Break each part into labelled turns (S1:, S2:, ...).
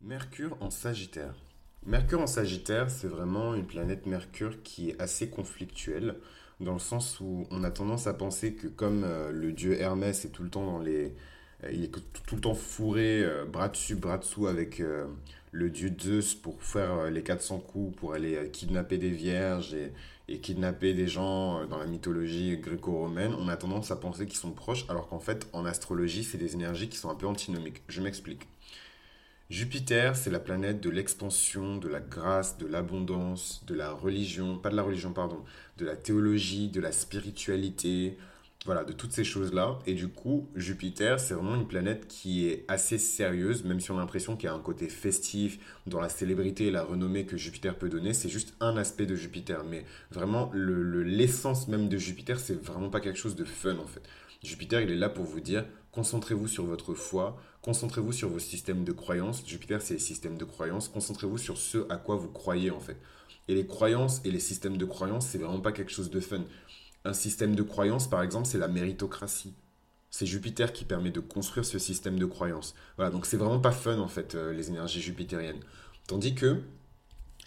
S1: Mercure en Sagittaire. Mercure en Sagittaire, c'est vraiment une planète Mercure qui est assez conflictuelle, dans le sens où on a tendance à penser que comme euh, le dieu Hermès est tout le temps dans les... euh, il est tout le temps fourré, euh, bras dessus, bras dessous avec le dieu Zeus pour faire les 400 coups, pour aller kidnapper des vierges et, et kidnapper des gens dans la mythologie gréco-romaine, on a tendance à penser qu'ils sont proches, alors qu'en fait, en astrologie, c'est des énergies qui sont un peu antinomiques. Je m'explique. Jupiter, c'est la planète de l'expansion, de la grâce, de l'abondance, de la religion, pas de la religion, pardon, de la théologie, de la spiritualité, voilà, de toutes ces choses-là. Et du coup, Jupiter, c'est vraiment une planète qui est assez sérieuse, même si on a l'impression qu'il y a un côté festif dans la célébrité et la renommée que Jupiter peut donner. C'est juste un aspect de Jupiter. Mais vraiment, le, le- l'essence même de Jupiter, c'est vraiment pas quelque chose de fun en fait. Jupiter, il est là pour vous dire, concentrez-vous sur votre foi, concentrez-vous sur vos systèmes de croyances. Jupiter, c'est les systèmes de croyances. Concentrez-vous sur ce à quoi vous croyez en fait. Et les croyances et les systèmes de croyances, c'est vraiment pas quelque chose de fun. Un système de croyances, par exemple, c'est la méritocratie. C'est Jupiter qui permet de construire ce système de croyances. Voilà, donc c'est vraiment pas fun en fait, euh, les énergies jupitériennes. Tandis que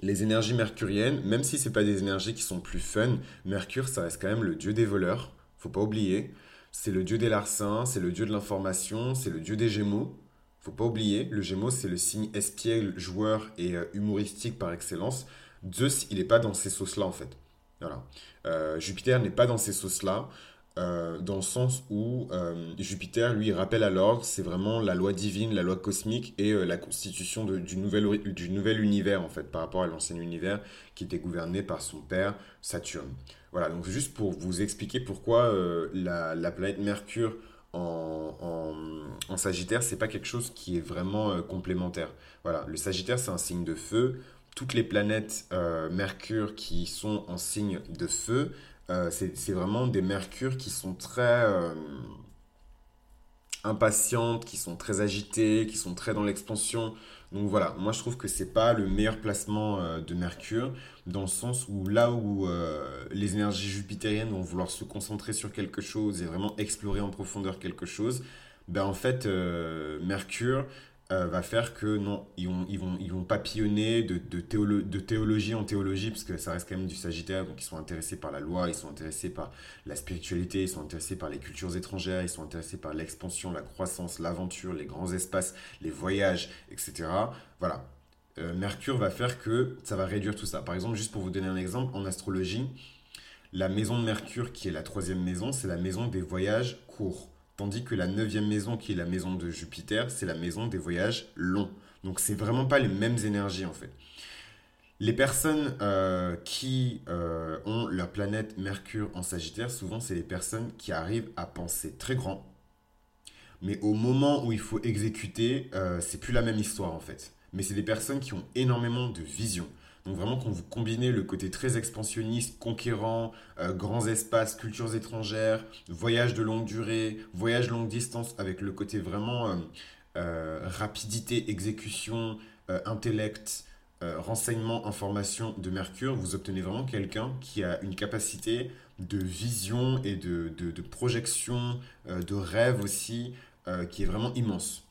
S1: les énergies mercuriennes, même si c'est pas des énergies qui sont plus fun, Mercure, ça reste quand même le dieu des voleurs, faut pas oublier. C'est le dieu des larcins, c'est le dieu de l'information, c'est le dieu des gémeaux. Faut pas oublier, le gémeaux, c'est le signe espiègle, joueur et euh, humoristique par excellence. Zeus, il est pas dans ces sauces-là en fait. Voilà. Euh, Jupiter n'est pas dans ces sauces-là, euh, dans le sens où euh, Jupiter, lui, rappelle à l'ordre, c'est vraiment la loi divine, la loi cosmique et euh, la constitution du, nouvel, univers, en fait, par rapport à l'ancien univers qui était gouverné par son père, Saturne. Voilà, donc juste pour vous expliquer pourquoi la, la planète Mercure en, en, en Sagittaire, c'est pas quelque chose qui est vraiment complémentaire. Voilà, le Sagittaire, c'est un signe de feu. Toutes les planètes Mercure qui sont en signe de feu, euh, c'est vraiment des Mercures qui sont très euh, impatientes, qui sont très agitées, qui sont très dans l'expansion. Donc voilà, moi je trouve que c'est pas le meilleur placement euh, de Mercure, dans le sens où là où les énergies jupitériennes vont vouloir se concentrer sur quelque chose et vraiment explorer en profondeur quelque chose, ben en fait Mercure euh, va faire que non, ils vont, ils vont, ils vont papillonner de, de, théolo- de théologie en théologie, parce que ça reste quand même du Sagittaire, donc ils sont intéressés par la loi, ils sont intéressés par la spiritualité, ils sont intéressés par les cultures étrangères, ils sont intéressés par l'expansion, la croissance, l'aventure, les grands espaces, les voyages, etc. Voilà. Euh, Mercure va faire que ça va réduire tout ça. Par exemple, juste pour vous donner un exemple, en astrologie, la maison de Mercure, qui est la troisième maison, c'est la maison des voyages courts. Tandis que la neuvième maison, qui est la maison de Jupiter, c'est la maison des voyages longs. Donc c'est vraiment pas les mêmes énergies en fait. Les personnes euh, qui euh, ont leur planète Mercure en Sagittaire, souvent c'est les personnes qui arrivent à penser très grand, mais au moment où il faut exécuter, euh, c'est plus la même histoire en fait. Mais c'est des personnes qui ont énormément de vision. Donc vraiment quand vous combinez le côté très expansionniste, conquérant, euh, grands espaces, cultures étrangères, voyages de longue durée, voyages longue distance, avec le côté vraiment euh, euh, rapidité, exécution, intellect, renseignement, information de Mercure, vous obtenez vraiment quelqu'un qui a une capacité de vision et de, de, de projection, de rêve aussi, qui est vraiment immense.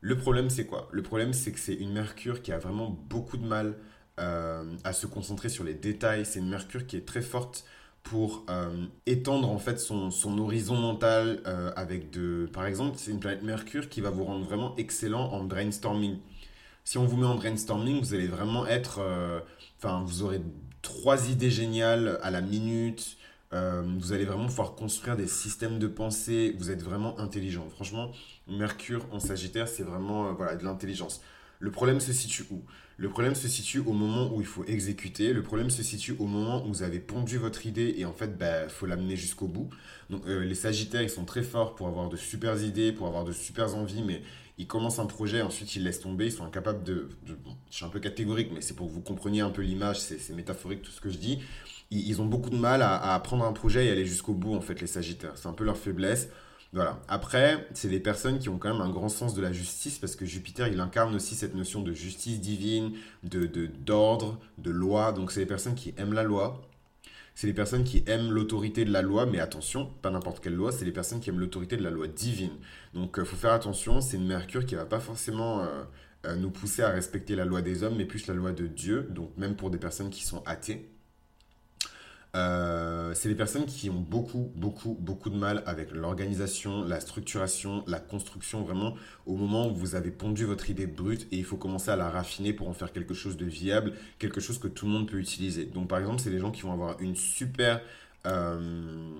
S1: Le problème, c'est quoi? Le problème, c'est que c'est une Mercure qui a vraiment beaucoup de mal à se concentrer sur les détails. C'est une Mercure qui est très forte pour euh, étendre en fait son, son horizon mental euh, avec de... Par exemple, c'est une planète Mercure qui va vous rendre vraiment excellent en brainstorming. Si on vous met en brainstorming, vous allez vraiment être... euh, Enfin, vous aurez trois idées géniales à la minute. Euh, vous allez vraiment pouvoir construire des systèmes de pensée. Vous êtes vraiment intelligent. Franchement, Mercure en Sagittaire, c'est vraiment euh, voilà, de l'intelligence. Le problème se situe où? Le problème se situe au moment où il faut exécuter. Le problème se situe au moment où vous avez pondu votre idée et en fait, bah, faut l'amener jusqu'au bout. Donc, euh, les Sagittaires, ils sont très forts pour avoir de super idées, pour avoir de super envies, mais ils commencent un projet, ensuite ils laissent tomber, ils sont incapables de, je suis un peu catégorique, mais c'est pour que vous compreniez un peu l'image, c'est métaphorique tout ce que je dis. Ils, ils ont beaucoup de mal à, à prendre un projet et aller jusqu'au bout, en fait, les Sagittaires. C'est un peu leur faiblesse. Voilà. Après, c'est des personnes qui ont quand même un grand sens de la justice parce que Jupiter, il incarne aussi cette notion de justice divine, d'ordre, de loi. Donc, c'est des personnes qui aiment la loi. C'est les personnes qui aiment l'autorité de la loi, mais attention, pas n'importe quelle loi, c'est les personnes qui aiment l'autorité de la loi divine. Donc, il faut faire attention, c'est une Mercure qui va pas forcément euh, nous pousser à respecter la loi des hommes, mais plus la loi de Dieu, donc même pour des personnes qui sont athées. Euh, c'est les personnes qui ont beaucoup, beaucoup, beaucoup de mal avec l'organisation, la structuration, la construction, vraiment au moment où vous avez pondu votre idée brute et il faut commencer à la raffiner pour en faire quelque chose de viable, quelque chose que tout le monde peut utiliser. Donc par exemple, c'est les gens qui vont avoir une super, euh,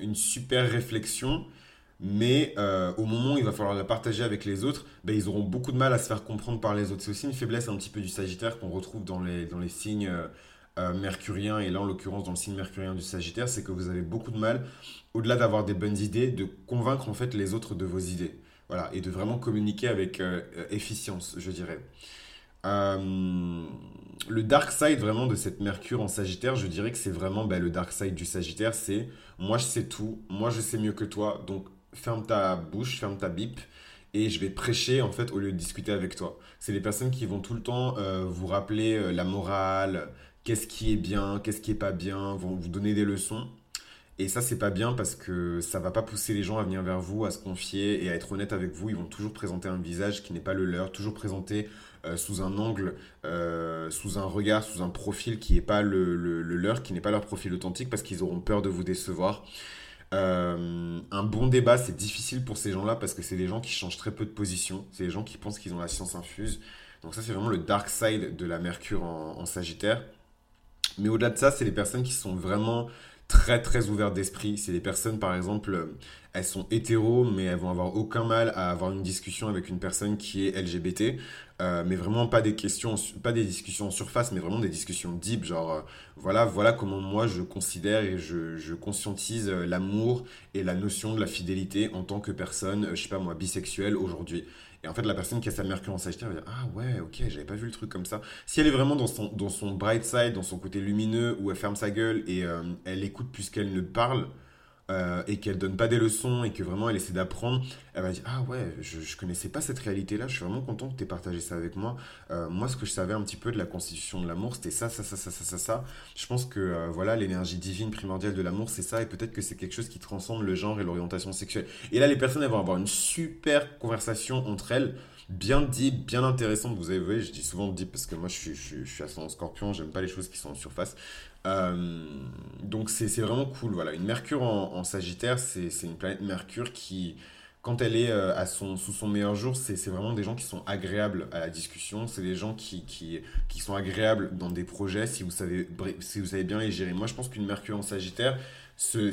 S1: une super réflexion, mais euh, au moment où il va falloir la partager avec les autres, ben, ils auront beaucoup de mal à se faire comprendre par les autres. C'est aussi une faiblesse un petit peu du Sagittaire qu'on retrouve dans les, dans les signes euh, mercurien, et là en l'occurrence dans le signe mercurien du Sagittaire, c'est que vous avez beaucoup de mal, au-delà d'avoir des bonnes idées, de convaincre en fait les autres de vos idées. Voilà, et de vraiment communiquer avec euh, efficience, je dirais. Euh, le dark side vraiment de cette Mercure en Sagittaire, je dirais que c'est vraiment ben, le dark side du Sagittaire, c'est moi je sais tout, moi je sais mieux que toi, donc ferme ta bouche, ferme ta bip et je vais prêcher en fait au lieu de discuter avec toi. C'est les personnes qui vont tout le temps vous rappeler la morale, qu'est-ce qui est bien, qu'est-ce qui est pas bien, vont vous donner des leçons. Et ça, c'est pas bien parce que ça va pas pousser les gens à venir vers vous, à se confier et à être honnête avec vous. Ils vont toujours présenter un visage qui n'est pas le leur, toujours présenter euh, sous un angle, euh, sous un regard, sous un profil qui n'est pas le, leur, qui n'est pas leur profil authentique parce qu'ils auront peur de vous décevoir. Euh, un bon débat, c'est difficile pour ces gens-là parce que c'est des gens qui changent très peu de position. C'est des gens qui pensent qu'ils ont la science infuse. Donc ça, c'est vraiment le dark side de la Mercure en Sagittaire. Mais au-delà de ça, c'est les personnes qui sont vraiment très très ouvertes d'esprit. C'est des personnes, par exemple, euh, elles sont hétéros, mais elles vont avoir aucun mal à avoir une discussion avec une personne qui est LGBT. Euh, mais vraiment pas des questions, pas des discussions en surface, mais vraiment des discussions deep, genre euh, voilà, voilà comment moi je considère et je, je conscientise l'amour et la notion de la fidélité en tant que personne, je sais pas moi, bisexuelle aujourd'hui. Et en fait, la personne qui a sa Mercure en Sagittaire va dire Ah ouais, ok, j'avais pas vu le truc comme ça. Si elle est vraiment dans son, bright side, dans son côté lumineux, où elle ferme sa gueule et euh, elle écoute plus qu'elle ne parle, euh, et qu'elle donne pas des leçons et que vraiment elle essaie d'apprendre, elle va dire Ah ouais, je, je connaissais pas cette réalité-là, je suis vraiment content que tu aies partagé ça avec moi. Euh, moi, ce que je savais un petit peu de la constitution de l'amour, c'était ça, ça, ça, ça, ça, ça, ça. Je pense que euh, voilà, l'énergie divine primordiale de l'amour, c'est ça, et peut-être que c'est quelque chose qui transcende le genre et l'orientation sexuelle. Et là, les personnes elles vont avoir une super conversation entre elles bien deep, bien intéressante. Vous avez vu, je dis souvent deep parce que moi je suis, je, je suis ascendant scorpion, j'aime pas les choses qui sont en surface. Euh, donc c'est vraiment cool. Voilà. Une Mercure en, Sagittaire, c'est une planète Mercure qui, quand elle est euh, à son, sous son meilleur jour, c'est vraiment des gens qui sont agréables à la discussion. C'est des gens qui, qui, qui, sont agréables dans des projets si vous savez, si vous savez bien les gérer. Moi, je pense qu'une Mercure en Sagittaire, c'est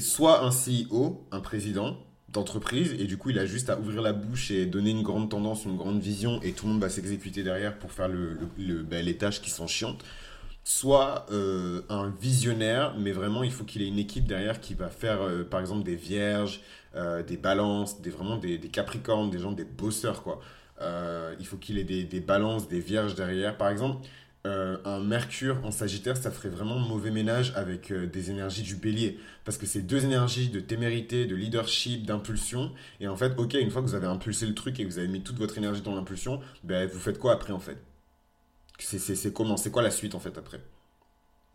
S1: soit un CEO, un président, d'entreprise et du coup il a juste à ouvrir la bouche et donner une grande tendance, une grande vision et tout le monde va s'exécuter derrière pour faire le, ben, les tâches qui sont chiantes soit euh, un visionnaire, mais vraiment il faut qu'il ait une équipe derrière qui va faire euh, par exemple des vierges, euh, des balances, des, vraiment des, capricornes, des gens, des bosseurs quoi. il faut qu'il ait des, balances, des vierges derrière. Par exemple, un mercure en sagittaire, ça ferait vraiment mauvais ménage avec des énergies du bélier. Parce que c'est deux énergies de témérité, de leadership, d'impulsion. Et en fait, ok, une fois que vous avez impulsé le truc et que vous avez mis toute votre énergie dans l'impulsion, ben, vous faites quoi après en fait? C'est comment? C'est quoi la suite en fait après?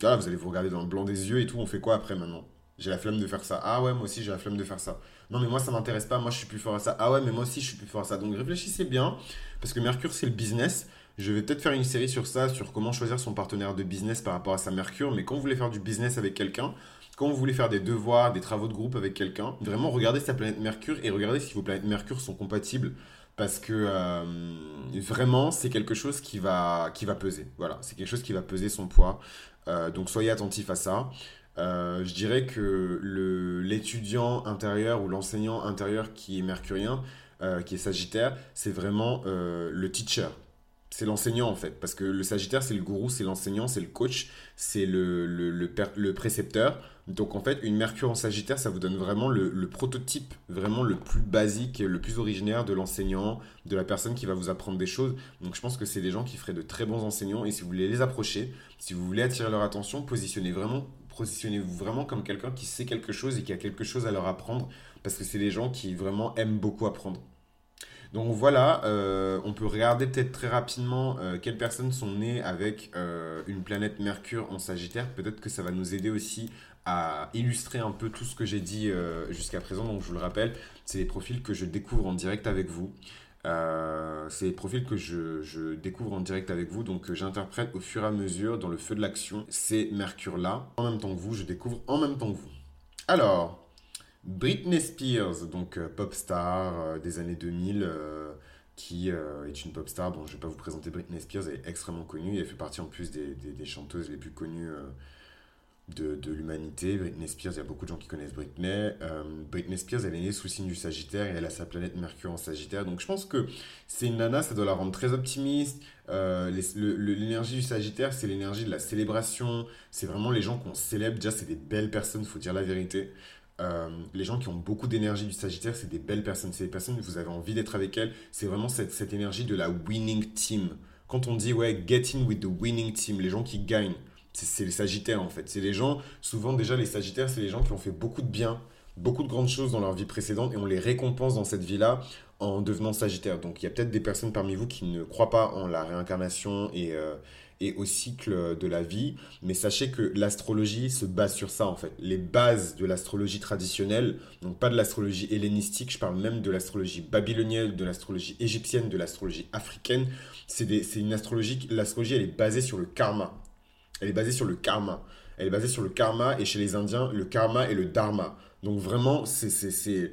S1: Là, vous allez vous regarder dans le blanc des yeux et tout. On fait quoi après maintenant? J'ai la flemme de faire ça. Ah ouais, moi aussi j'ai la flemme de faire ça. Non, mais moi ça m'intéresse pas. Moi je suis plus fort à ça. Ah ouais, mais moi aussi je suis plus fort à ça. Donc réfléchissez bien. Parce que Mercure c'est le business. Je vais peut-être faire une série sur ça, sur comment choisir son partenaire de business par rapport à sa Mercure. Mais quand vous voulez faire du business avec quelqu'un, quand vous voulez faire des devoirs, des travaux de groupe avec quelqu'un, vraiment regardez sa planète Mercure et regardez si vos planètes Mercure sont compatibles parce que euh, vraiment c'est quelque chose qui va, peser. Voilà, c'est quelque chose qui va peser son poids. Euh, donc soyez attentifs à ça. Euh, je dirais que l'étudiant intérieur ou l'enseignant intérieur qui est mercurien, qui est sagittaire, c'est vraiment le teacher c'est l'enseignant en fait. Parce que le Sagittaire, c'est le gourou, c'est l'enseignant, c'est le coach, c'est le, le, le, précepteur. Donc en fait, une Mercure en Sagittaire, ça vous donne vraiment le, prototype, vraiment le plus basique, le plus originaire de l'enseignant, de la personne qui va vous apprendre des choses. Donc je pense que c'est des gens qui feraient de très bons enseignants. Et si vous voulez les approcher, si vous voulez attirer leur attention, positionnez vraiment positionnez-vous vraiment comme quelqu'un qui sait quelque chose et qui a quelque chose à leur apprendre, parce que c'est des gens qui vraiment aiment beaucoup apprendre. Donc voilà, euh, on peut regarder peut-être très rapidement euh, quelles personnes sont nées avec euh, une planète Mercure en Sagittaire. Peut-être que ça va nous aider aussi à illustrer un peu tout ce que j'ai dit jusqu'à présent. Donc je vous le rappelle, c'est les profils que je découvre en direct avec vous. C'est des profils que je, je, découvre en direct avec vous, donc j'interprète au fur et à mesure dans le feu de l'action ces Mercure-là. En même temps que vous, je découvre en même temps que vous. Alors, Britney Spears, donc pop star des années 2000 qui est une pop star. Bon, je ne vais pas vous présenter Britney Spears, elle est extrêmement connue. Elle fait partie en plus des, des, chanteuses les plus connues de, de l'humanité. Britney Spears, il y a beaucoup de gens qui connaissent Britney. Euh, Britney Spears, elle est née sous le signe du Sagittaire et elle a sa planète Mercure en Sagittaire. Donc je pense que c'est une nana, ça doit la rendre très optimiste. Euh, l'énergie du Sagittaire, c'est l'énergie de la célébration. C'est vraiment les gens qu'on célèbre. Déjà, c'est des belles personnes, faut dire la vérité. Euh, les gens qui ont beaucoup d'énergie du Sagittaire, c'est des belles personnes. C'est des personnes, vous avez envie d'être avec elles. C'est vraiment cette, cette énergie de la winning team. Quand on dit, ouais, get in with the winning team, les gens qui gagnent c'est les Sagittaires en fait. C'est les gens, souvent déjà les Sagittaires, c'est les gens qui ont fait beaucoup de bien, beaucoup de grandes choses dans leur vie précédente et on les récompense dans cette vie-là en devenant Sagittaire. Donc il y a peut-être des personnes parmi vous qui ne croient pas en la réincarnation et, euh, au cycle de la vie, mais sachez que l'astrologie se base sur ça en fait. Les bases de l'astrologie traditionnelle, donc pas de l'astrologie hellénistique, je parle même de l'astrologie babylonienne, de l'astrologie égyptienne, de l'astrologie africaine, c'est une astrologie, l'astrologie elle est basée sur le karma. Elle est basée sur le karma. Elle est basée sur le karma et chez les Indiens, le karma et le dharma. Donc vraiment, c'est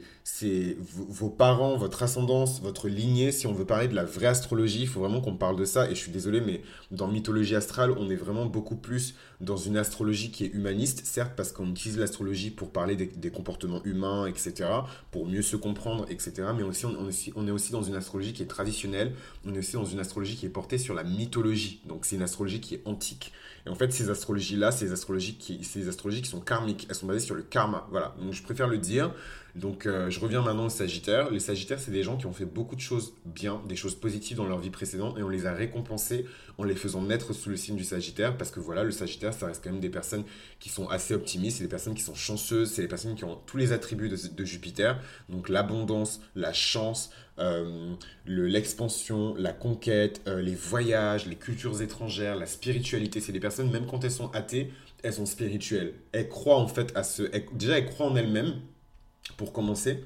S1: vos parents, votre ascendance, votre lignée. Si on veut parler de la vraie astrologie, il faut vraiment qu'on parle de ça. Et je suis désolé, mais dans mythologie astrale, on est vraiment beaucoup plus dans une astrologie qui est humaniste, certes, parce qu'on utilise l'astrologie pour parler des, comportements humains, etc., pour mieux se comprendre, etc. Mais on, aussi, on est aussi dans une astrologie qui est traditionnelle. On est aussi dans une astrologie qui est portée sur la mythologie. Donc c'est une astrologie qui est antique. Et en fait, ces astrologies-là, ces astrologies qui, ces astrologies qui sont karmiques, elles sont basées sur le karma. Voilà, donc je préfère le dire. Donc euh, je reviens maintenant aux Sagittaires. Les Sagittaires, c'est des gens qui ont fait beaucoup de choses bien, des choses positives dans leur vie précédente et on les a récompensés en les faisant naître sous le signe du Sagittaire parce que voilà, le Sagittaire, ça reste quand même des personnes qui sont assez optimistes, c'est des personnes qui sont chanceuses, c'est des personnes qui ont tous les attributs de, Jupiter, donc l'abondance, la chance, euh, l'expansion, la conquête, euh, les voyages, les cultures étrangères, la spiritualité. C'est des personnes, même quand elles sont athées, elles sont spirituelles. Elles croient en fait à ce... déjà, elles croient en elles-mêmes pour commencer,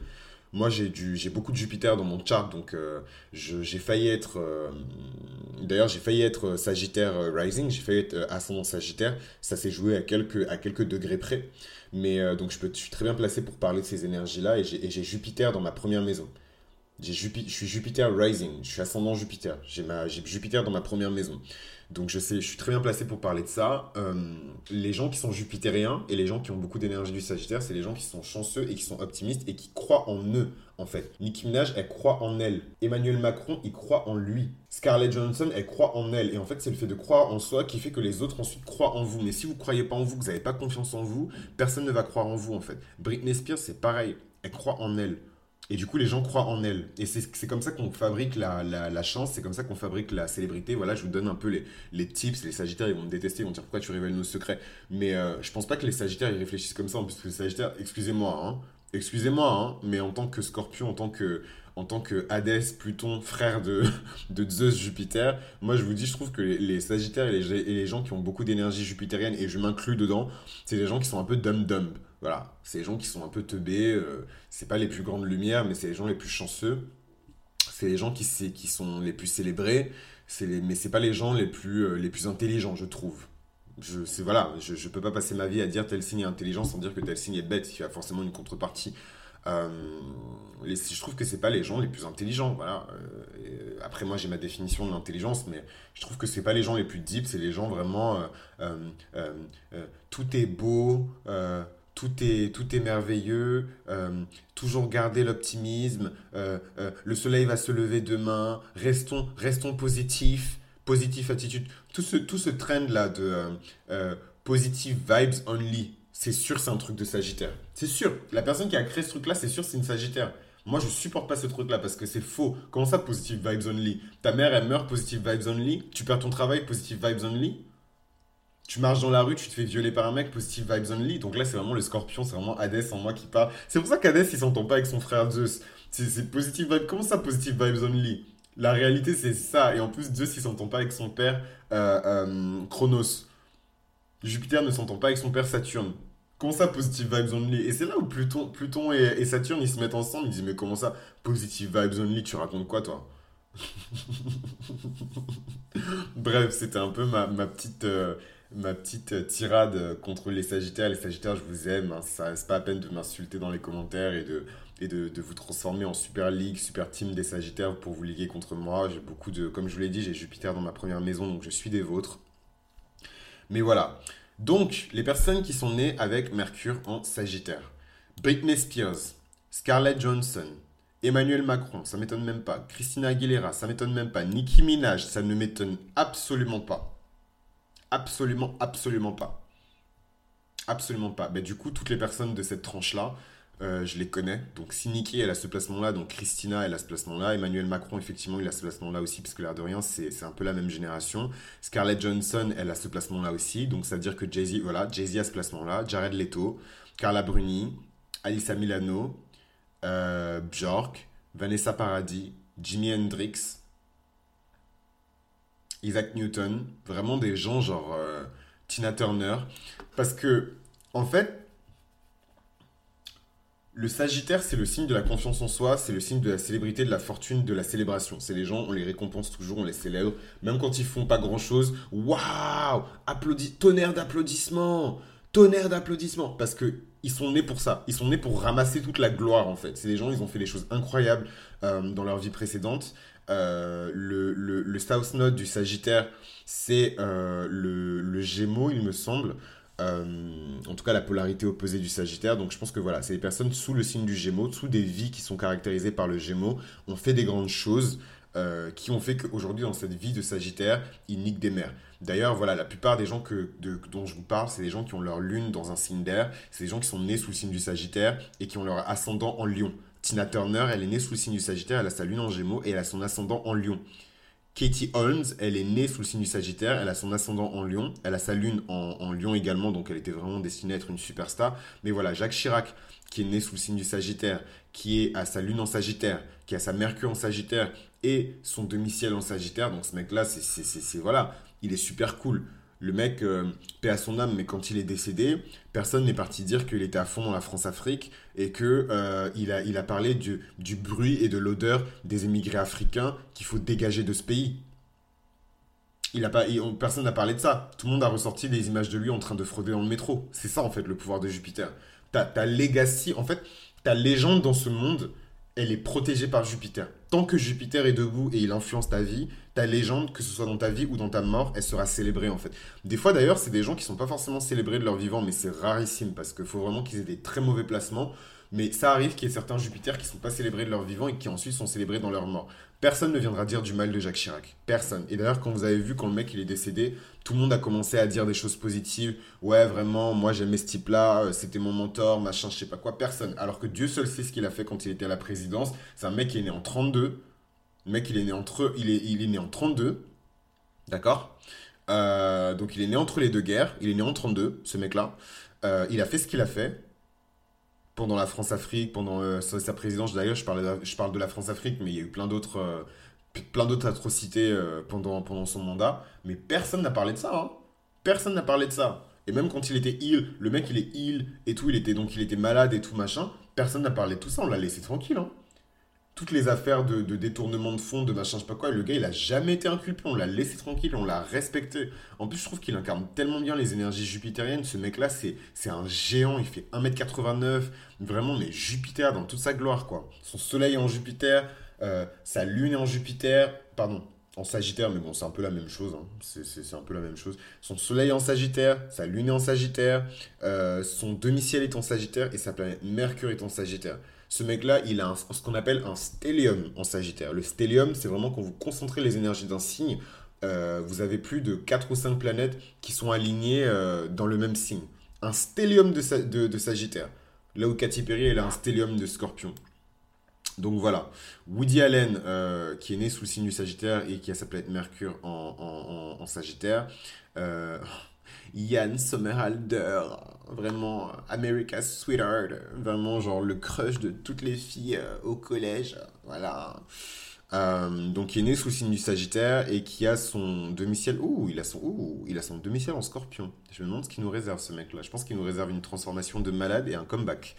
S1: moi j'ai beaucoup de Jupiter dans mon chart, donc euh, j'ai failli être, euh, d'ailleurs j'ai failli être euh, Sagittaire Rising, j'ai failli être ascendant Sagittaire, ça s'est joué à quelques, à quelques degrés près, mais donc je, peux, je suis très bien placé pour parler de ces énergies-là, et j'ai Jupiter dans ma première maison. je suis Jupiter Rising, je suis ascendant Jupiter, j'ai Jupiter dans ma première maison. Donc je sais, je suis très bien placé pour parler de ça. Euh, les gens qui sont jupitériens et les gens qui ont beaucoup d'énergie du Sagittaire, c'est les gens qui sont chanceux et qui sont optimistes et qui croient en eux, en fait. Nicki Minaj, elle croit en elle. Emmanuel Macron, il croit en lui. Scarlett Johansson, elle croit en elle. Et en fait, c'est le fait de croire en soi qui fait que les autres ensuite croient en vous. Mais si vous croyez pas en vous, que vous n'avez pas confiance en vous, personne ne va croire en vous, en fait. Britney Spears, c'est pareil. Elle croit en elle. Et du coup, les gens croient en elle. Et c'est comme ça qu'on fabrique la, la, chance, c'est comme ça qu'on fabrique la célébrité. Voilà, je vous donne un peu les, les tips. Les Sagittaires, ils vont me détester, ils vont dire pourquoi tu révèles nos secrets? Mais euh, je pense pas que les Sagittaires, ils réfléchissent comme ça. En plus, les Sagittaires, excusez-moi, hein, excusez-moi, hein, mais en tant que Scorpion, en tant que, en tant que Hadès, Pluton, frère de, de Zeus, Jupiter, moi je vous dis, je trouve que les, Sagittaires et les, et les, gens qui ont beaucoup d'énergie jupitérienne, et je m'inclus dedans, c'est des gens qui sont un peu dumb-dumb. Voilà, c'est des gens qui sont un peu teubés, euh, c'est pas les plus grandes lumières, mais c'est les gens les plus chanceux. C'est les gens qui, qui sont les plus célébrés, les, mais c'est pas les gens les plus, euh, les plus intelligents, je trouve. Je, voilà, je, je peux pas passer ma vie à dire tel signe est intelligent sans dire que tel signe est bête, il y a forcément une contrepartie. Euh, je trouve que c'est pas les gens les plus intelligents. Voilà. après, moi, j'ai ma définition de l'intelligence, mais je trouve que c'est pas les gens les plus deep, c'est les gens vraiment. tout est beau, tout est, tout est merveilleux, euh, toujours garder l'optimisme, euh, euh, le soleil va se lever demain, restons, restons positifs, positive attitude. Tout ce, tout ce trend-là de positive vibes only, c'est sûr c'est un truc de Sagittaire. C'est sûr, la personne qui a créé ce truc-là, c'est sûr c'est une Sagittaire. Moi, je supporte pas ce truc-là parce que c'est faux. Comment ça, positive vibes only? Ta mère, elle meurt, positive vibes only? Tu perds ton travail, positive vibes only? Tu marches dans la rue, tu te fais violer par un mec, positive vibes only. Donc là, c'est vraiment le scorpion, c'est vraiment Hades en moi qui parle. C'est pour ça qu'Hadès, il s'entend pas avec son frère Zeus. C'est positive vibes. Comment ça, positive vibes only? La réalité, c'est ça. Et en plus, Zeus, il s'entend pas avec son père euh, euh, Chronos. Jupiter ne s'entend pas avec son père Saturne. Comment ça, positive vibes only? Et c'est là où Pluton, Pluton et, et, Saturne, ils se mettent ensemble. Ils disent, mais comment ça, positive vibes only? Tu racontes quoi, toi? Bref, c'était un peu ma, ma petite, euh, ma petite tirade contre les Sagittaires. Les Sagittaires, je vous aime. Hein. Ça c'est pas à peine de m'insulter dans les commentaires et de, et de, de vous transformer en Super League, Super Team des Sagittaires pour vous liguer contre moi. J'ai beaucoup de, comme je vous l'ai dit, j'ai Jupiter dans ma première maison, donc je suis des vôtres. Mais voilà. Donc, les personnes qui sont nées avec Mercure en Sagittaire. Britney Spears, Scarlett Johansson, Emmanuel Macron, ça m'étonne même pas. Christina Aguilera, ça m'étonne même pas. Nicki Minaj, ça ne m'étonne absolument pas. Absolument, absolument pas. Absolument pas. Mais du coup, toutes les personnes de cette tranche-là, euh, je les connais. Donc si Nicki, elle a ce placement-là, donc Christina, elle a ce placement-là. Emmanuel Macron, effectivement, il a ce placement-là aussi, parce que l'air de rien, c'est un peu la même génération. Scarlett Johansson, elle a ce placement-là aussi. Donc ça veut dire que Jay-Z, voilà, Jay-Z a ce placement-là. Jared Leto, Carla Bruni, Alissa Milano, euh, Bjork, Vanessa Paradis, Jimi Hendrix, Isaac Newton, vraiment des gens genre euh, Tina Turner. Parce que, en fait, le Sagittaire, c'est le signe de la confiance en soi, c'est le signe de la célébrité, de la fortune, de la célébration. C'est les gens, on les récompense toujours, on les célèbre, même quand ils font pas grand chose. Waouh tonnerre d'applaudissements tonnerre d'applaudissements parce que ils sont nés pour ça. Ils sont nés pour ramasser toute la gloire en fait. C'est des gens, ils ont fait des choses incroyables euh, dans leur vie précédente. Euh, le, le, South Node du Sagittaire, c'est euh, le, le, Gémeaux, il me semble. en tout cas, la polarité opposée du Sagittaire. Donc, je pense que voilà, c'est des personnes sous le signe du Gémeaux, sous des vies qui sont caractérisées par le Gémeaux, ont fait des grandes choses. Euh, qui ont fait qu'aujourd'hui, dans cette vie de Sagittaire, ils niquent des mers. D'ailleurs, voilà, la plupart des gens que, dont je vous parle, c'est des gens qui ont leur lune dans un signe d'air, c'est des gens qui sont nés sous le signe du Sagittaire et qui ont leur ascendant en lion. Tina Turner, elle est née sous le signe du Sagittaire, elle a sa lune en gémeaux et elle a son ascendant en lion. Katie Holmes, elle est née sous le signe du Sagittaire, elle a son ascendant en lion, elle a sa lune en, en lion également, donc elle était vraiment destinée à être une superstar. Mais voilà, Jacques Chirac, qui est né sous le signe du Sagittaire, qui est à sa lune en Sagittaire, qui a sa Mercure en Sagittaire et son demi-ciel en Sagittaire. Donc ce mec-là, c'est voilà, il est super cool. Le mec, euh, paix à son âme, mais quand il est décédé, personne n'est parti dire qu'il était à fond dans la France-Afrique et que euh, il, a, il a parlé du, du bruit et de l'odeur des émigrés africains qu'il faut dégager de ce pays. Il a pas, personne n'a parlé de ça. Tout le monde a ressorti des images de lui en train de frauder dans le métro. C'est ça en fait le pouvoir de Jupiter. Ta, ta en fait, ta légende dans ce monde, elle est protégée par Jupiter. Tant que Jupiter est debout et il influence ta vie, ta légende, que ce soit dans ta vie ou dans ta mort, elle sera célébrée en fait. Des fois d'ailleurs, c'est des gens qui sont pas forcément célébrés de leur vivant, mais c'est rarissime parce qu'il faut vraiment qu'ils aient des très mauvais placements. Mais ça arrive qu'il y ait certains Jupiter qui sont pas célébrés de leur vivant et qui ensuite sont célébrés dans leur mort. Personne ne viendra dire du mal de Jacques Chirac. Personne. Et d'ailleurs, quand vous avez vu, quand le mec il est décédé, tout le monde a commencé à dire des choses positives. Ouais, vraiment, moi j'aimais ce type-là, euh, c'était mon mentor, machin, je sais pas quoi. Personne. Alors que Dieu seul sait ce qu'il a fait quand il était à la présidence. C'est un mec qui est né en 32. Le mec, il est né entre, il est, il est né en 32. D'accord? Euh, Donc il est né entre les deux guerres. Il est né en 32, ce mec-là. Euh, il a fait ce qu'il a fait pendant la France-Afrique, pendant sa présidence. D'ailleurs, je, je parle de la France-Afrique, mais il y a eu plein d'autres plein d'autres atrocités euh, pendant, pendant son mandat, mais personne n'a parlé de ça. Hein. Personne n'a parlé de ça. Et même quand il était ill, le mec il est ill et tout, il était donc il était malade et tout machin, personne n'a parlé de tout ça, on l'a laissé tranquille. Hein. Toutes les affaires de, détournement de fonds, de machin, je sais pas quoi, le gars il a jamais été inculpé, on l'a laissé tranquille, on l'a respecté. En plus, je trouve qu'il incarne tellement bien les énergies jupitériennes. Ce mec-là, c'est un géant, il fait 1m89, vraiment, mais Jupiter dans toute sa gloire, quoi. Son soleil en Jupiter, euh, sa lune est en Jupiter, pardon, en Sagittaire, mais bon, c'est un peu la même chose. Hein. C'est un peu la même chose. Son Soleil est en Sagittaire, sa Lune est en Sagittaire, euh, son demi-ciel est en Sagittaire et sa planète Mercure est en Sagittaire. Ce mec-là, il a ce qu'on appelle un stellium en Sagittaire. Le stellium, c'est vraiment quand vous concentrez les énergies d'un signe, euh, vous avez plus de 4 ou 5 planètes qui sont alignées dans le même signe. Un stellium de, Sagittaire. Là où Katy Perry, elle a un stellium de Scorpion. Donc voilà, Woody Allen, euh, qui est né sous le signe du Sagittaire et qui a sa planète Mercure en, Sagittaire. Euh, Ian Somerhalder, vraiment America's Sweetheart, vraiment genre le crush de toutes les filles euh, au collège, voilà. donc qui est né sous le signe du Sagittaire et qui a son demi-ciel. Ouh, il a son, il a son demi-ciel en Scorpion. Je me demande ce qu'il nous réserve ce mec-là. Je pense qu'il nous réserve une transformation de malade et un comeback.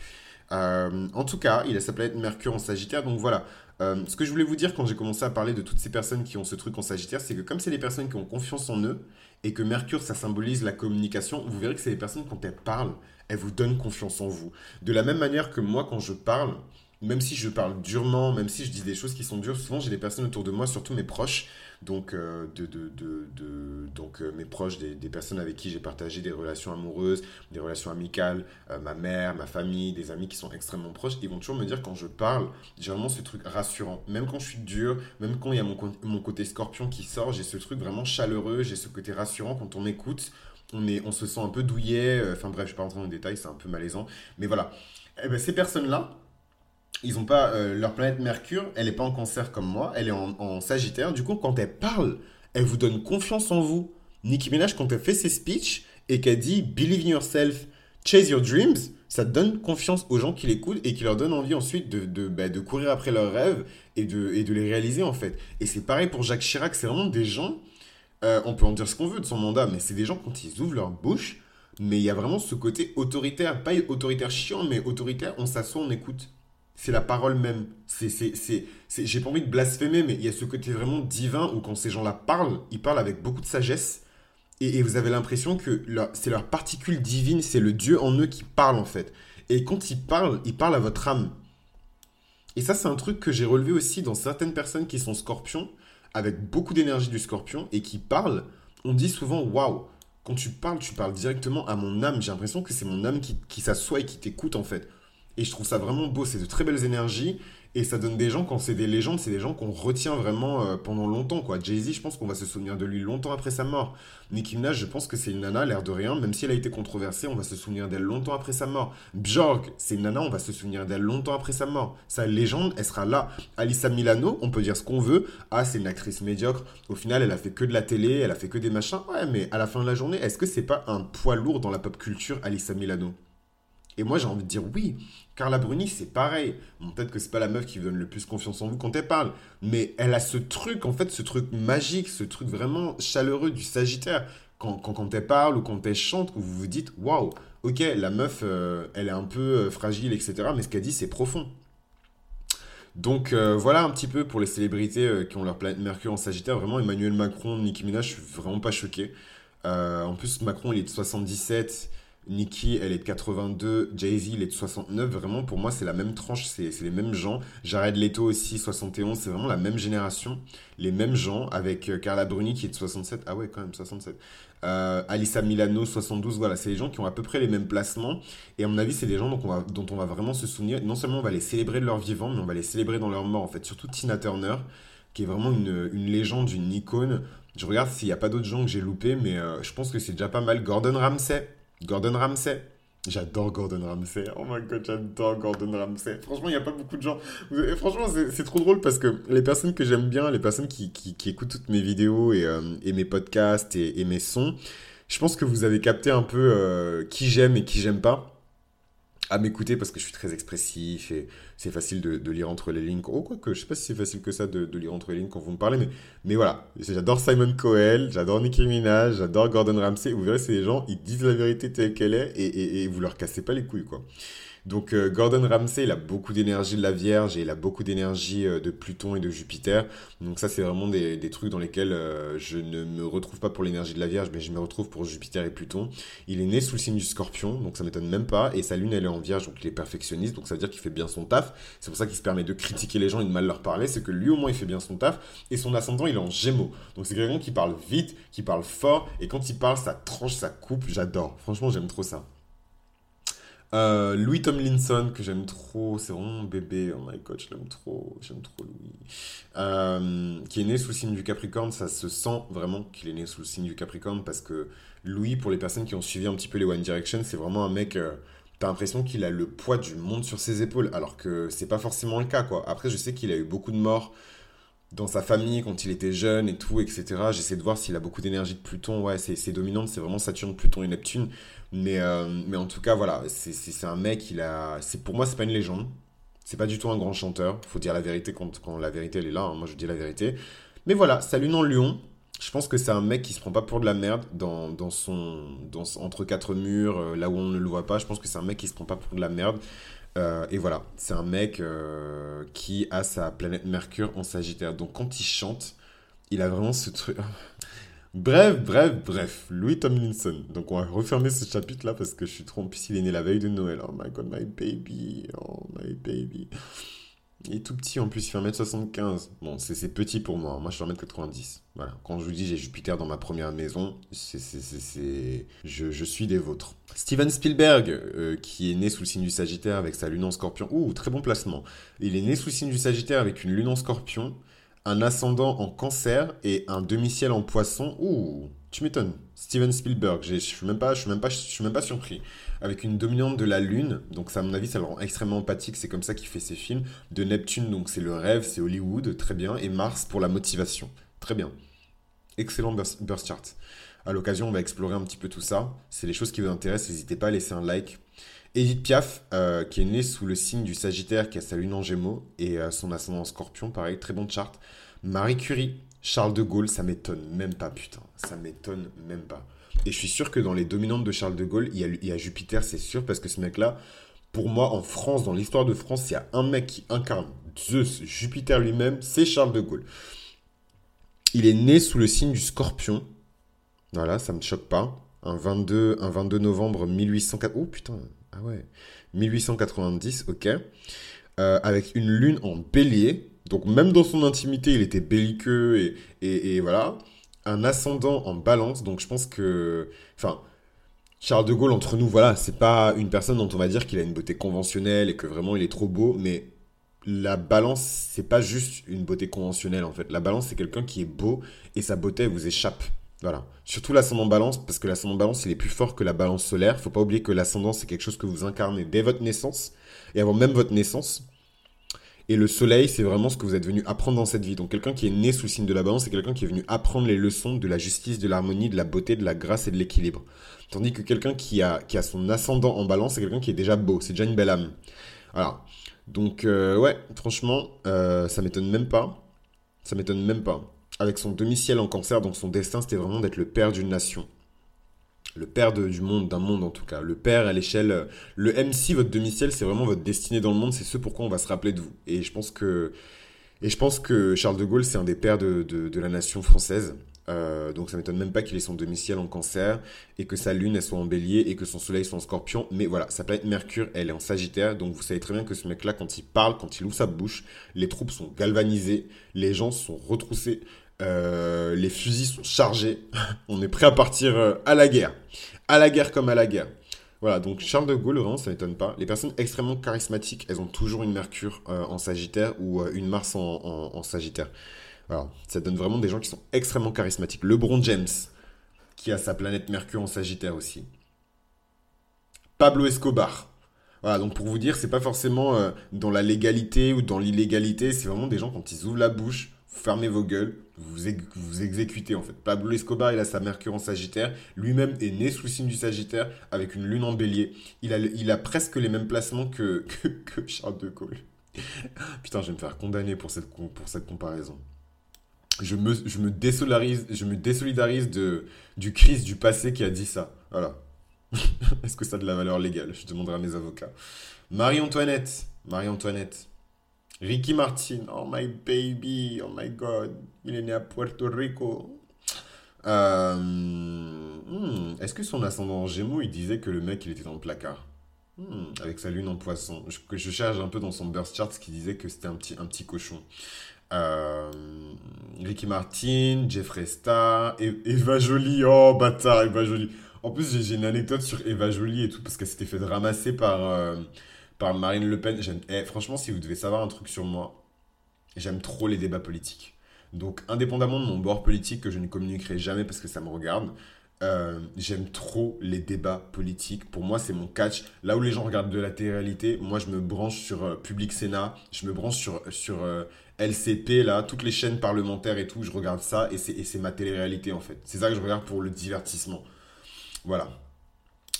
S1: Euh, en tout cas, il a sa planète Mercure en Sagittaire, donc voilà. Euh, ce que je voulais vous dire quand j'ai commencé à parler de toutes ces personnes qui ont ce truc en Sagittaire, c'est que comme c'est des personnes qui ont confiance en eux, et que Mercure, ça symbolise la communication, vous verrez que c'est des personnes, quand elles parlent, elles vous donnent confiance en vous. De la même manière que moi, quand je parle, même si je parle durement, même si je dis des choses qui sont dures, souvent j'ai des personnes autour de moi, surtout mes proches, donc, euh, de, de, de, donc euh, mes proches, des, personnes avec qui j'ai partagé des relations amoureuses, des relations amicales, euh, ma mère, ma famille, des amis qui sont extrêmement proches, ils vont toujours me dire quand je parle, j'ai vraiment ce truc rassurant. Même quand je suis dur, même quand il y a mon, mon côté scorpion qui sort, j'ai ce truc vraiment chaleureux, j'ai ce côté rassurant quand on m'écoute. On, est, on se sent un peu douillet, enfin bref, je ne vais pas rentrer dans les détails, c'est un peu malaisant. Mais voilà, eh ben, ces personnes-là, ils ont pas euh, leur planète Mercure, elle est pas en Cancer comme moi, elle est en, Sagittaire. Du coup, quand elle parle, elle vous donne confiance en vous. Nicki Minaj, quand elle fait ses speeches et qu'elle dit Believe in yourself, chase your dreams, ça donne confiance aux gens qui l'écoutent et qui leur donne envie ensuite de, de, bah, de courir après leurs rêves et de, et de les réaliser en fait. Et c'est pareil pour Jacques Chirac, c'est vraiment des gens, euh, on peut en dire ce qu'on veut de son mandat, mais c'est des gens quand ils ouvrent leur bouche, mais il y a vraiment ce côté autoritaire, pas autoritaire chiant, mais autoritaire, on s'assoit, on écoute c'est la parole même. C'est, c'est, c'est, j'ai pas envie de blasphémer, mais il y a ce côté vraiment divin où quand ces gens-là parlent, ils parlent avec beaucoup de sagesse. Et, vous avez l'impression que c'est leur particule divine, c'est le Dieu en eux qui parle en fait. Et quand ils parlent, ils parlent à votre âme. Et ça, c'est un truc que j'ai relevé aussi dans certaines personnes qui sont scorpions, avec beaucoup d'énergie du scorpion, et qui parlent. On dit souvent, waouh, quand tu parles, tu parles directement à mon âme. J'ai l'impression que c'est mon âme qui, qui s'assoit et qui t'écoute en fait. Et je trouve ça vraiment beau. C'est de très belles énergies. Et ça donne des gens, quand c'est des légendes, c'est des gens qu'on retient vraiment euh, pendant longtemps. quoi. Jay-Z, je pense qu'on va se souvenir de lui longtemps après sa mort. Nicki Minaj, je pense que c'est une nana, l'air de rien. Même si elle a été controversée, on va se souvenir d'elle longtemps après sa mort. Bjork, c'est une nana, on va se souvenir d'elle longtemps après sa mort. Sa légende, elle sera là. Alissa Milano, on peut dire ce qu'on veut. Ah, c'est une actrice médiocre. Au final, elle a fait que de la télé, elle a fait que des machins. Ouais, mais à la fin de la journée, est-ce que c'est pas un poids lourd dans la pop culture, Alissa Milano? Et moi, j'ai envie de dire oui. Carla Bruni, c'est pareil. Peut-être que c'est pas la meuf qui vous donne le plus confiance en vous quand elle parle, mais elle a ce truc, en fait, ce truc magique, ce truc vraiment chaleureux du Sagittaire. Quand, quand, elle parle ou quand elle chante, où vous vous dites waouh, ok, la meuf, euh, elle est un peu euh, fragile, etc. Mais ce qu'elle dit, c'est profond. Donc euh, voilà un petit peu pour les célébrités qui ont leur planète Mercure en Sagittaire. Vraiment, Emmanuel Macron, Nicki Minaj, je suis vraiment pas choqué. en plus, Macron, il est de 77. Nicki, elle est de 82, Jay-Z, il est de 69. Vraiment, pour moi, c'est la même tranche, c'est les mêmes gens. Jared Leto aussi, 71, c'est vraiment la même génération. Les mêmes gens, avec euh, Carla Bruni qui est de 67. Ah ouais, quand même, 67. Euh, Alissa Milano, 72. Voilà, c'est les gens qui ont à peu près les mêmes placements. Et à mon avis, c'est des gens dont on, va, vraiment se souvenir. Non seulement on va les célébrer de leur vivant, mais on va les célébrer dans leur mort, en fait. Surtout Tina Turner, qui est vraiment une, une légende, une icône. Je regarde s'il n'y a pas d'autres gens que j'ai loupés, mais euh, je pense que c'est déjà pas mal. Gordon Ramsay. Gordon Ramsay. J'adore Gordon Ramsay. Oh my god, j'adore Gordon Ramsay. Franchement, il n'y a pas beaucoup de gens. franchement, c'est trop drôle parce que les personnes que j'aime bien, les personnes qui, qui, écoutent toutes mes vidéos et, euh, et mes podcasts et, mes sons, je pense que vous avez capté un peu euh, qui j'aime et qui j'aime pas à m'écouter parce que je suis très expressif et c'est facile de, lire entre les lignes. Oh, quoi que je sais pas si c'est facile que ça de, lire entre les lignes quand vous me parlez, mais, mais voilà. J'adore Simon Cowell, j'adore Nicki Minaj, j'adore Gordon Ramsay. Vous verrez, c'est des gens, ils disent la vérité telle qu'elle est et, et, et vous leur cassez pas les couilles, quoi. Donc euh, Gordon Ramsay, il a beaucoup d'énergie de la Vierge et il a beaucoup d'énergie euh, de Pluton et de Jupiter. Donc ça, c'est vraiment des, trucs dans lesquels euh, je ne me retrouve pas pour l'énergie de la Vierge, mais je me retrouve pour Jupiter et Pluton. Il est né sous le signe du Scorpion, donc ça m'étonne même pas. Et sa lune, elle est en Vierge, donc il est perfectionniste, donc ça veut dire qu'il fait bien son taf. C'est pour ça qu'il se permet de critiquer les gens et de mal leur parler. C'est que lui, au moins, il fait bien son taf. Et son ascendant, il est en Gémeaux. Donc c'est quelqu'un qui parle vite, qui parle fort, et quand il parle, ça tranche, ça coupe. J'adore. Franchement, j'aime trop ça. Euh, Louis Tomlinson, que j'aime trop, c'est vraiment mon bébé, oh my god, je l'aime trop, j'aime trop Louis. Euh, qui est né sous le signe du Capricorne, ça se sent vraiment qu'il est né sous le signe du Capricorne parce que Louis, pour les personnes qui ont suivi un petit peu les One Direction, c'est vraiment un mec, euh, t'as l'impression qu'il a le poids du monde sur ses épaules, alors que c'est pas forcément le cas, quoi. Après, je sais qu'il a eu beaucoup de morts dans sa famille quand il était jeune et tout, etc. J'essaie de voir s'il a beaucoup d'énergie de Pluton. Ouais, c'est dominante, c'est vraiment Saturne, Pluton et Neptune. Mais, euh, mais en tout cas, voilà, c'est un mec, il a. Pour moi, c'est pas une légende. C'est pas du tout un grand chanteur. Faut dire la vérité quand, la vérité, elle est là. Hein. Moi, je dis la vérité. Mais voilà, salut non Lyon. Je pense que c'est un mec qui se prend pas pour de la merde dans, son, entre quatre murs, euh, là où on ne le voit pas. Je pense que c'est un mec qui se prend pas pour de la merde. Euh, et voilà, c'est un mec euh, qui a sa planète Mercure en Sagittaire. Donc quand il chante, il a vraiment ce truc. bref, bref, bref. Louis Tomlinson. Donc on va refermer ce chapitre là parce que je suis trop. En est né la veille de Noël. Oh my god, my baby. Oh my baby. Il est tout petit en plus, il fait 1m75. Bon, c'est petit pour moi. Moi, je fais 1m90. Voilà. Quand je vous dis j'ai Jupiter dans ma première maison, c'est, je, je, suis des vôtres. Steven Spielberg, euh, qui est né sous le signe du Sagittaire avec sa lune en scorpion. Ouh, très bon placement. Il est né sous le signe du Sagittaire avec une lune en scorpion, un ascendant en cancer et un demi-ciel en poisson. Ouh, tu m'étonnes. Steven Spielberg, je suis suis même pas, suis même pas surpris. Avec une dominante de la Lune, donc ça à mon avis ça le rend extrêmement empathique. C'est comme ça qu'il fait ses films. De Neptune, donc c'est le rêve, c'est Hollywood, très bien. Et Mars pour la motivation, très bien. Excellent burst chart. À l'occasion, on va explorer un petit peu tout ça. C'est les choses qui vous intéressent. N'hésitez pas à laisser un like. Edith Piaf, euh, qui est née sous le signe du Sagittaire, qui a sa lune en Gémeaux et euh, son ascendant en Scorpion, pareil, très bon chart. Marie Curie, Charles de Gaulle, ça m'étonne même pas, putain. Ça m'étonne même pas. Et je suis sûr que dans les dominantes de Charles de Gaulle, il y a, Jupiter, c'est sûr, parce que ce mec-là, pour moi, en France, dans l'histoire de France, il y a un mec qui incarne Zeus, Jupiter lui-même, c'est Charles de Gaulle. Il est né sous le signe du scorpion. Voilà, ça me choque pas. Un 22, un 22 novembre 1804. Oh putain, ah ouais. 1890, ok. Euh, avec une lune en bélier. Donc même dans son intimité, il était belliqueux et, voilà. Un ascendant en balance, donc je pense que... Enfin, Charles de Gaulle, entre nous, voilà, c'est pas une personne dont on va dire qu'il a une beauté conventionnelle et que vraiment il est trop beau, mais la balance, c'est pas juste une beauté conventionnelle en fait. La balance, c'est quelqu'un qui est beau et sa beauté vous échappe. Voilà. Surtout l'ascendant balance, parce que l'ascendant balance, il est plus fort que la balance solaire. Faut pas oublier que l'ascendant, c'est quelque chose que vous incarnez dès votre naissance et avant même votre naissance. Et le soleil, c'est vraiment ce que vous êtes venu apprendre dans cette vie. Donc quelqu'un qui est né sous le signe de la balance, c'est quelqu'un qui est venu apprendre les leçons de la justice, de l'harmonie, de la beauté, de la grâce et de l'équilibre. Tandis que quelqu'un qui a, son ascendant en balance, c'est quelqu'un qui est déjà beau, c'est déjà une belle âme. Alors, donc euh, ouais, franchement, euh, ça m'étonne même pas. Ça m'étonne même pas. Avec son demi-ciel en cancer, donc son destin, c'était vraiment d'être le père d'une nation le père du monde, d'un monde en tout cas. Le père à l'échelle. Le MC, votre demi-ciel, c'est vraiment votre destinée dans le monde, c'est ce pourquoi on va se rappeler de vous. Et je pense que, et je pense que Charles de Gaulle, c'est un des pères de, de, la nation française. Euh, donc ça m'étonne même pas qu'il ait son demi-ciel en cancer et que sa lune elle soit en bélier et que son soleil soit en scorpion. Mais voilà, sa planète Mercure elle est en sagittaire. Donc vous savez très bien que ce mec-là, quand il parle, quand il ouvre sa bouche, les troupes sont galvanisées, les gens sont retroussés. Euh, les fusils sont chargés. On est prêt à partir euh, à la guerre. À la guerre comme à la guerre. Voilà, donc Charles de Gaulle, vraiment, ça m'étonne pas. Les personnes extrêmement charismatiques, elles ont toujours une Mercure euh, en Sagittaire ou une Mars en, Sagittaire. Voilà, ça donne vraiment des gens qui sont extrêmement charismatiques. LeBron James, qui a sa planète Mercure en Sagittaire aussi. Pablo Escobar. Voilà, donc pour vous dire, c'est pas forcément dans la légalité ou dans l'illégalité, c'est vraiment des gens quand ils ouvrent la bouche, fermez vos gueules, vous vous exécutez en fait. Pablo Escobar, il a sa Mercure en Sagittaire. Lui-même est né sous le signe du Sagittaire avec une lune en bélier. Il a, il a presque les mêmes placements que, que, Charles de Gaulle. Putain, je vais me faire condamner pour cette, pour cette comparaison. Je me, je me, désolidarise, je me désolidarise de, du Christ du passé qui a dit ça. Voilà. Est-ce que ça a de la valeur légale? Je demanderai à mes avocats. Marie-Antoinette. Marie-Antoinette. Ricky Martin, oh my baby, oh my god, il est né à Puerto Rico. Euh, hmm, est-ce que son ascendant en Gémeaux, il disait que le mec, il était dans le placard? Hmm, Avec sa lune en poisson. Je, je cherche un peu dans son burst chart ce qui disait que c'était un petit, un petit cochon. Euh, Ricky Martin, Jeffrey Star, e-, Eva Jolie, oh bâtard, Eva Jolie. En plus, j'ai une anecdote sur Eva Jolie et tout, parce qu'elle s'était fait ramasser par... Euh, par Marine Le Pen. Eh, franchement, si vous devez savoir un truc sur moi, j'aime trop les débats politiques. Donc, indépendamment de mon bord politique que je ne communiquerai jamais parce que ça me regarde, euh, j'aime trop les débats politiques. Pour moi, c'est mon catch. Là où les gens regardent de la télé-réalité, moi, je me branche sur euh, Public Sénat, je me branche sur, sur euh, LCP, là, toutes les chaînes parlementaires et tout. Je regarde ça et c'est ma télé-réalité, en fait. C'est ça que je regarde pour le divertissement. Voilà.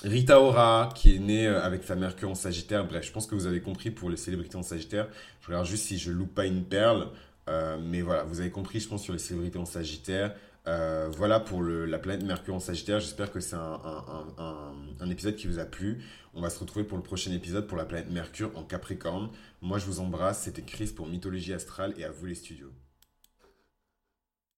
S1: Rita Ora, qui est née euh, avec sa Mercure en Sagittaire. Bref, je pense que vous avez compris pour les célébrités en Sagittaire. Je regarde juste si je loupe pas une perle. Euh, mais voilà, vous avez compris, je pense, sur les célébrités en Sagittaire. Euh, voilà pour la planète Mercure en Sagittaire. J'espère que c'est un, un, épisode qui vous a plu. On va se retrouver pour le prochain épisode pour la planète Mercure en Capricorne. Moi, je vous embrasse. C'était Chris pour Mythologie Astrale et à vous les studios.